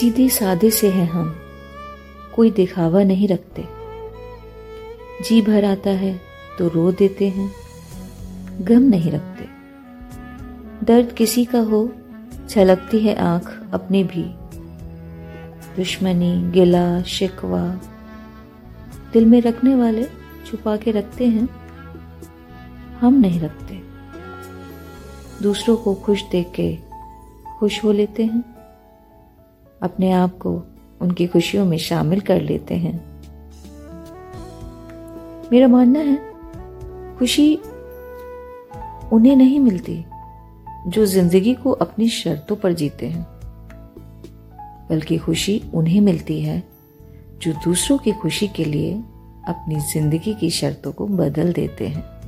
सीधे सादे से हैं हम। कोई दिखावा नहीं रखते। जी भर आता है तो रो देते हैं। गम नहीं रखते। दर्द किसी का हो, छलकती है आँख अपनी भी। दुश्मनी, गिला, शिकवा। दिल में रखने वाले छुपा के रखते हैं। हम नहीं रखते। दूसरों को खुश देख के खुश हो लेते हैं। अपने आप को उनकी खुशियों में शामिल कर लेते हैं। मेरा मानना है, खुशी उन्हें नहीं मिलती जो ज़िंदगी को अपनी शर्तों पर जीते हैं, बल्कि खुशी उन्हें मिलती है जो दूसरों की खुशी के लिए अपनी ज़िंदगी की शर्तों को बदल देते हैं।